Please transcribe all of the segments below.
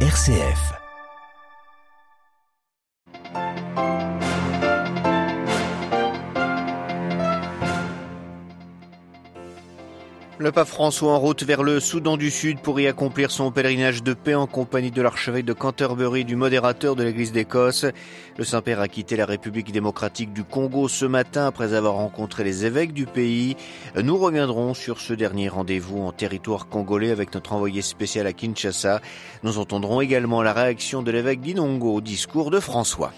RCF. Le pape François en route vers le Soudan du Sud pour y accomplir son pèlerinage de paix en compagnie de l'archevêque de Canterbury, du modérateur de l'Église d'Écosse. Le Saint-Père a quitté la République démocratique du Congo ce matin après avoir rencontré les évêques du pays. Nous reviendrons sur ce dernier rendez-vous en territoire congolais avec notre envoyé spécial à Kinshasa. Nous entendrons également la réaction de l'évêque d'Inongo au discours de François.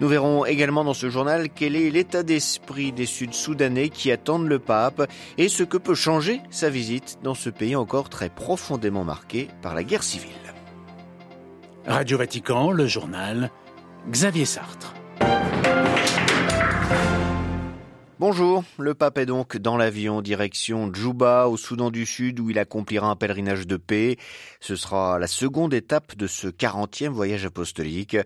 Nous verrons également dans ce journal quel est l'état d'esprit des Sud-Soudanais qui attendent le pape et ce que peut changer sa visite dans ce pays encore très profondément marqué par la guerre civile. Radio Vatican, le journal, Xavier Sartre. Bonjour, le pape est donc dans l'avion direction Djouba au Soudan du Sud où il accomplira un pèlerinage de paix. Ce sera la seconde étape de ce 40e voyage apostolique.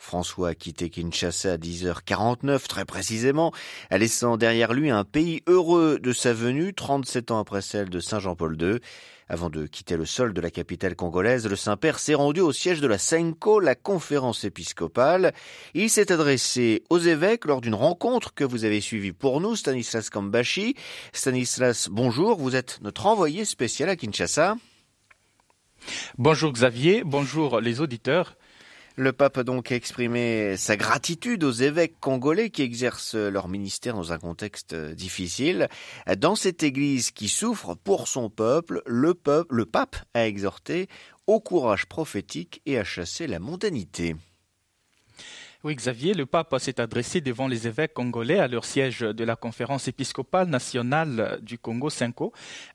François a quitté Kinshasa à 10h49 très précisément, laissant derrière lui un pays heureux de sa venue 37 ans après celle de Saint Jean-Paul II. Avant de quitter le sol de la capitale congolaise, le Saint-Père s'est rendu au siège de la SENCO, la conférence épiscopale. Il s'est adressé aux évêques lors d'une rencontre que vous avez suivie pour nous, Stanislas Kambashi. Stanislas, bonjour, vous êtes notre envoyé spécial à Kinshasa. Bonjour Xavier, bonjour les auditeurs. Le pape a donc exprimé sa gratitude aux évêques congolais qui exercent leur ministère dans un contexte difficile. Dans cette église qui souffre pour son peuple, le, pape a exhorté au courage prophétique et à chasser la mondanité. Oui, Xavier, le pape s'est adressé devant les évêques congolais à leur siège de la conférence épiscopale nationale du Congo 5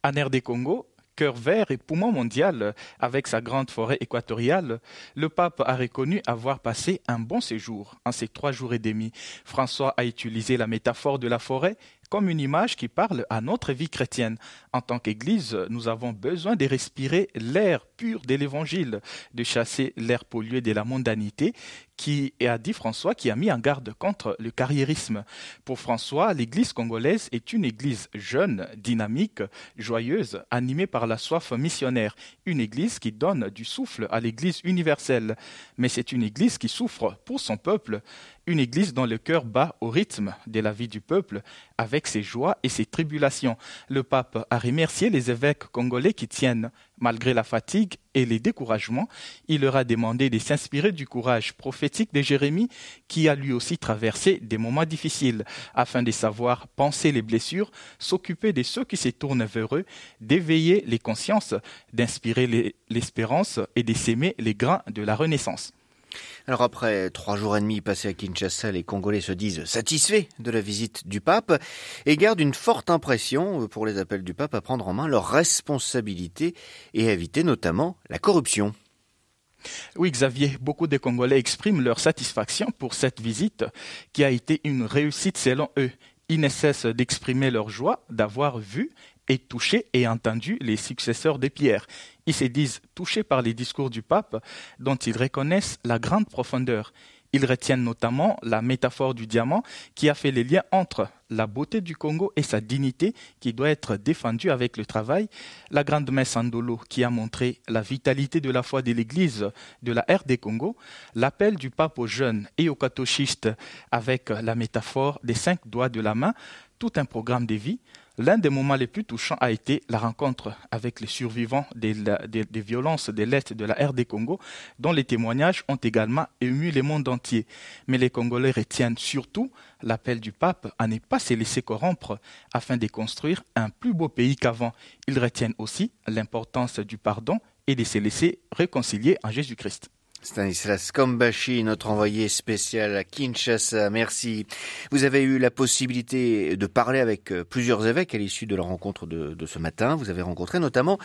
à RD Congo cœur vert et poumon mondial avec sa grande forêt équatoriale, le pape a reconnu avoir passé un bon séjour en ces trois jours et demi. François a utilisé la métaphore de la forêt comme une image qui parle à notre vie chrétienne. En tant qu'Église, nous avons besoin de respirer l'air pur de l'Évangile, de chasser l'air pollué de la mondanité, qui a dit François, qui a mis en garde contre le carriérisme. Pour François, l'Église congolaise est une Église jeune, dynamique, joyeuse, animée par la soif missionnaire, une Église qui donne du souffle à l'Église universelle. Mais c'est une Église qui souffre pour son peuple, une Église dont le cœur bat au rythme de la vie du peuple, avec ses joies et ses tribulations. Le pape a remercié les évêques congolais qui tiennent malgré la fatigue et les découragements. Il leur a demandé de s'inspirer du courage prophétique de Jérémie, qui a lui aussi traversé des moments difficiles, afin de savoir penser les blessures, s'occuper de ceux qui se tournent vers eux, d'éveiller les consciences, d'inspirer l'espérance et de s'aimer les grains de la renaissance. Alors après trois jours et demi passés à Kinshasa, les Congolais se disent satisfaits de la visite du pape et gardent une forte impression pour les appels du pape à prendre en main leurs responsabilités et à éviter notamment la corruption. Oui, Xavier, beaucoup de Congolais expriment leur satisfaction pour cette visite qui a été une réussite selon eux. Ils ne cessent d'exprimer leur joie d'avoir vu et touché et entendu les successeurs de Pierre. Ils se disent touchés par les discours du pape dont ils reconnaissent la grande profondeur. Ils retiennent notamment la métaphore du diamant qui a fait les liens entre la beauté du Congo et sa dignité qui doit être défendue avec le travail, la grande messe Andolo qui a montré la vitalité de la foi de l'Église de la des Congo, l'appel du pape aux jeunes et aux catéchistes avec la métaphore des cinq doigts de la main, tout un programme de vie, L'un des moments les plus touchants a été la rencontre avec les survivants des, violences des lettres de la RD Congo, dont les témoignages ont également ému le monde entier. Mais les Congolais retiennent surtout l'appel du pape à ne pas se laisser corrompre afin de construire un plus beau pays qu'avant. Ils retiennent aussi l'importance du pardon et de se laisser réconcilier en Jésus-Christ. Stanislas Kombashi, notre envoyé spécial à Kinshasa, merci. Vous avez eu la possibilité de parler avec euh, plusieurs évêques à l'issue de la rencontre de, ce matin. Vous avez rencontré notamment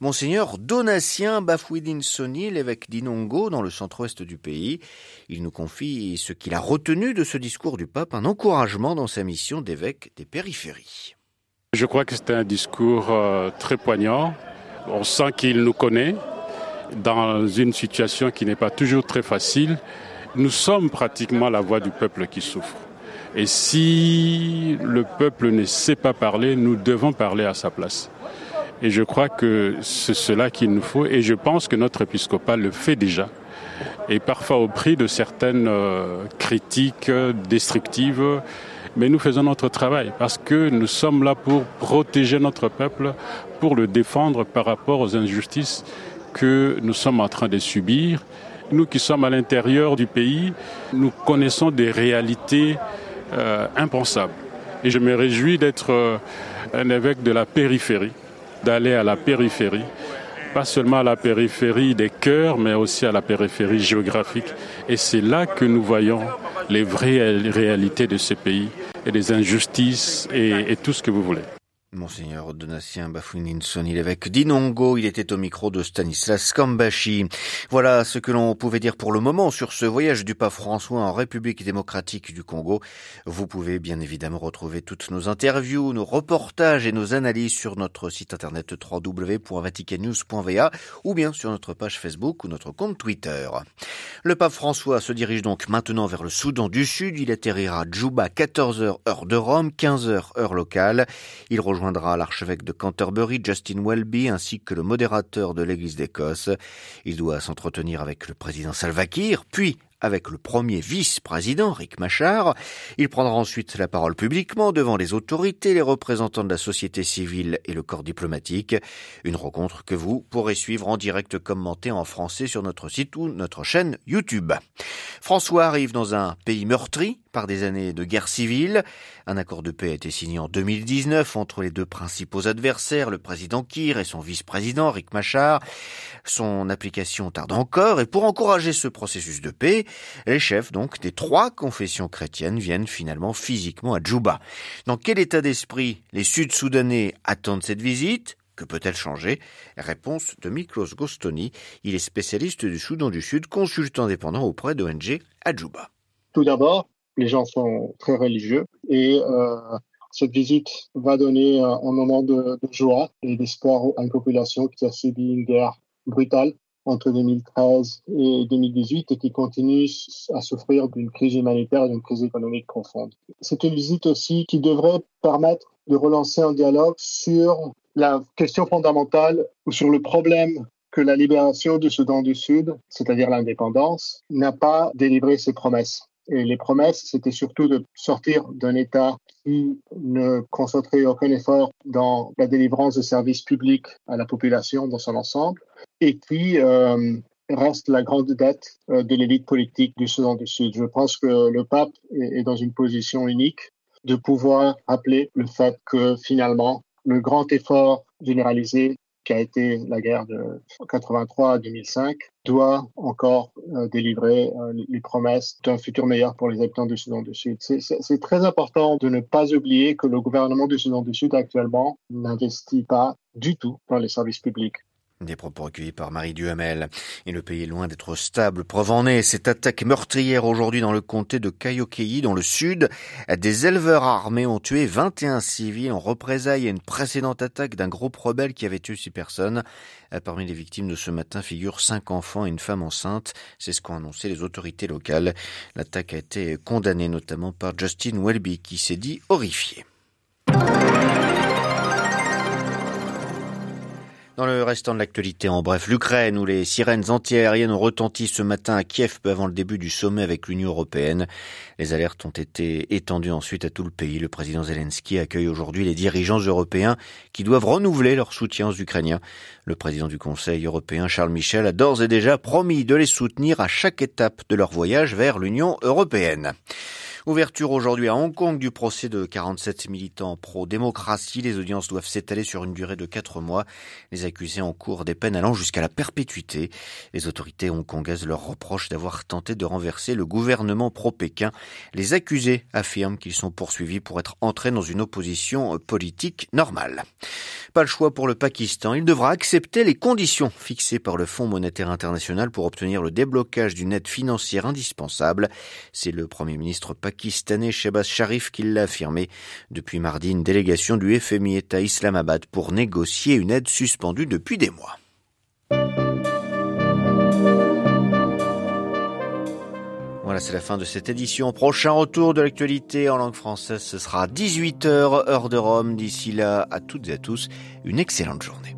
Monseigneur Donatien Bafouidine Soni, l'évêque d'Inongo, dans le centre-ouest du pays. Il nous confie ce qu'il a retenu de ce discours du pape, un encouragement dans sa mission d'évêque des périphéries. Je crois que c'était un discours euh, très poignant. On sent qu'il nous connaît, dans une situation qui n'est pas toujours très facile, nous sommes pratiquement la voix du peuple qui souffre. Et si le peuple ne sait pas parler, nous devons parler à sa place. Et je crois que c'est cela qu'il nous faut et je pense que notre épiscopat le fait déjà. Et parfois au prix de certaines euh, critiques destructives, mais nous faisons notre travail parce que nous sommes là pour protéger notre peuple, pour le défendre par rapport aux injustices que nous sommes en train de subir. Nous qui sommes à l'intérieur du pays, nous connaissons des réalités euh, impensables. Et je me réjouis d'être euh, un évêque de la périphérie, d'aller à la périphérie, pas seulement à la périphérie des cœurs, mais aussi à la périphérie géographique. Et c'est là que nous voyons les vraies réalités de ce pays et les injustices et tout ce que vous voulez. Monseigneur Donatien Bafouninson, l'évêque d'Inongo, il était au micro de Stanislas Kambashi. Voilà ce que l'on pouvait dire pour le moment sur ce voyage du pape François en République démocratique du Congo. Vous pouvez bien évidemment retrouver toutes nos interviews, nos reportages et nos analyses sur notre site internet www.vaticannews.va ou bien sur notre page Facebook ou notre compte Twitter. Le pape François se dirige donc maintenant vers le Soudan du Sud. Il atterrira à Djouba 14h heure de Rome, 15h heure locale. Il rejoint rejoindra l'archevêque de Canterbury, Justin Welby, ainsi que le modérateur de l'Église d'Écosse. Il doit s'entretenir avec le président Salva Kiir, puis avec le premier vice-président, Rick Machar. Il prendra ensuite la parole publiquement devant les autorités, les représentants de la société civile et le corps diplomatique. Une rencontre que vous pourrez suivre en direct commenté en français sur notre site ou notre chaîne YouTube. François arrive dans un pays meurtri par des années de guerre civile. Un accord de paix a été signé en 2019 entre les deux principaux adversaires, le président Kir et son vice-président Rick Machar. Son application tarde encore et pour encourager ce processus de paix, les chefs donc des trois confessions chrétiennes viennent finalement physiquement à Djouba. Dans quel état d'esprit les Sud-Soudanais attendent cette visite? Que peut-elle changer? Réponse de Miklos Gostoni. Il est spécialiste du Soudan du Sud, consultant indépendant auprès d'ONG à Djouba. Tout d'abord, les gens sont très religieux et euh, cette visite va donner euh, un moment de, de joie et d'espoir à une population qui a subi une guerre brutale entre 2013 et 2018 et qui continue à souffrir d'une crise humanitaire et d'une crise économique profonde. C'est une visite aussi qui devrait permettre de relancer un dialogue sur la question fondamentale ou sur le problème que la libération du Soudan du Sud, c'est-à-dire l'indépendance, n'a pas délivré ses promesses. Et les promesses, c'était surtout de sortir d'un État qui ne concentrait aucun effort dans la délivrance de services publics à la population dans son ensemble et qui euh, reste la grande dette euh, de l'élite politique du Soudan du Sud. Je pense que le pape est, est dans une position unique de pouvoir rappeler le fait que finalement, le grand effort généralisé qui a été la guerre de 83 à 2005, doit encore euh, délivrer euh, les promesses d'un futur meilleur pour les habitants du Soudan du Sud. C'est très important de ne pas oublier que le gouvernement du Soudan du Sud actuellement n'investit pas du tout dans les services publics. Des propos recueillis par Marie Duhamel. Et le pays est loin d'être stable. Preuve en est cette attaque meurtrière aujourd'hui dans le comté de Kayokei, dans le sud. Des éleveurs armés ont tué 21 civils en représailles à une précédente attaque d'un groupe rebelle qui avait tué six personnes. Parmi les victimes de ce matin figurent cinq enfants et une femme enceinte. C'est ce qu'ont annoncé les autorités locales. L'attaque a été condamnée notamment par Justin Welby qui s'est dit horrifié. Dans le restant de l'actualité, en bref, l'Ukraine, où les sirènes antiaériennes ont retenti ce matin à Kiev peu avant le début du sommet avec l'Union européenne. Les alertes ont été étendues ensuite à tout le pays. Le président Zelensky accueille aujourd'hui les dirigeants européens qui doivent renouveler leur soutien aux Ukrainiens. Le président du Conseil européen, Charles Michel, a d'ores et déjà promis de les soutenir à chaque étape de leur voyage vers l'Union européenne. Ouverture aujourd'hui à Hong Kong du procès de 47 militants pro-démocratie. Les audiences doivent s'étaler sur une durée de quatre mois. Les accusés en cours des peines allant jusqu'à la perpétuité. Les autorités hongkongaises leur reprochent d'avoir tenté de renverser le gouvernement pro-Pékin. Les accusés affirment qu'ils sont poursuivis pour être entrés dans une opposition politique normale. Pas le choix pour le Pakistan. Il devra accepter les conditions fixées par le Fonds monétaire international pour obtenir le déblocage d'une aide financière indispensable. C'est le premier ministre pakistanais Shehbaz Sharif qui l'a affirmé. Depuis mardi, une délégation du FMI est à Islamabad pour négocier une aide suspendue depuis des mois. Voilà c'est la fin de cette édition. Prochain retour de l'actualité en langue française, ce sera 18h, heure de Rome. D'ici là, à toutes et à tous, une excellente journée.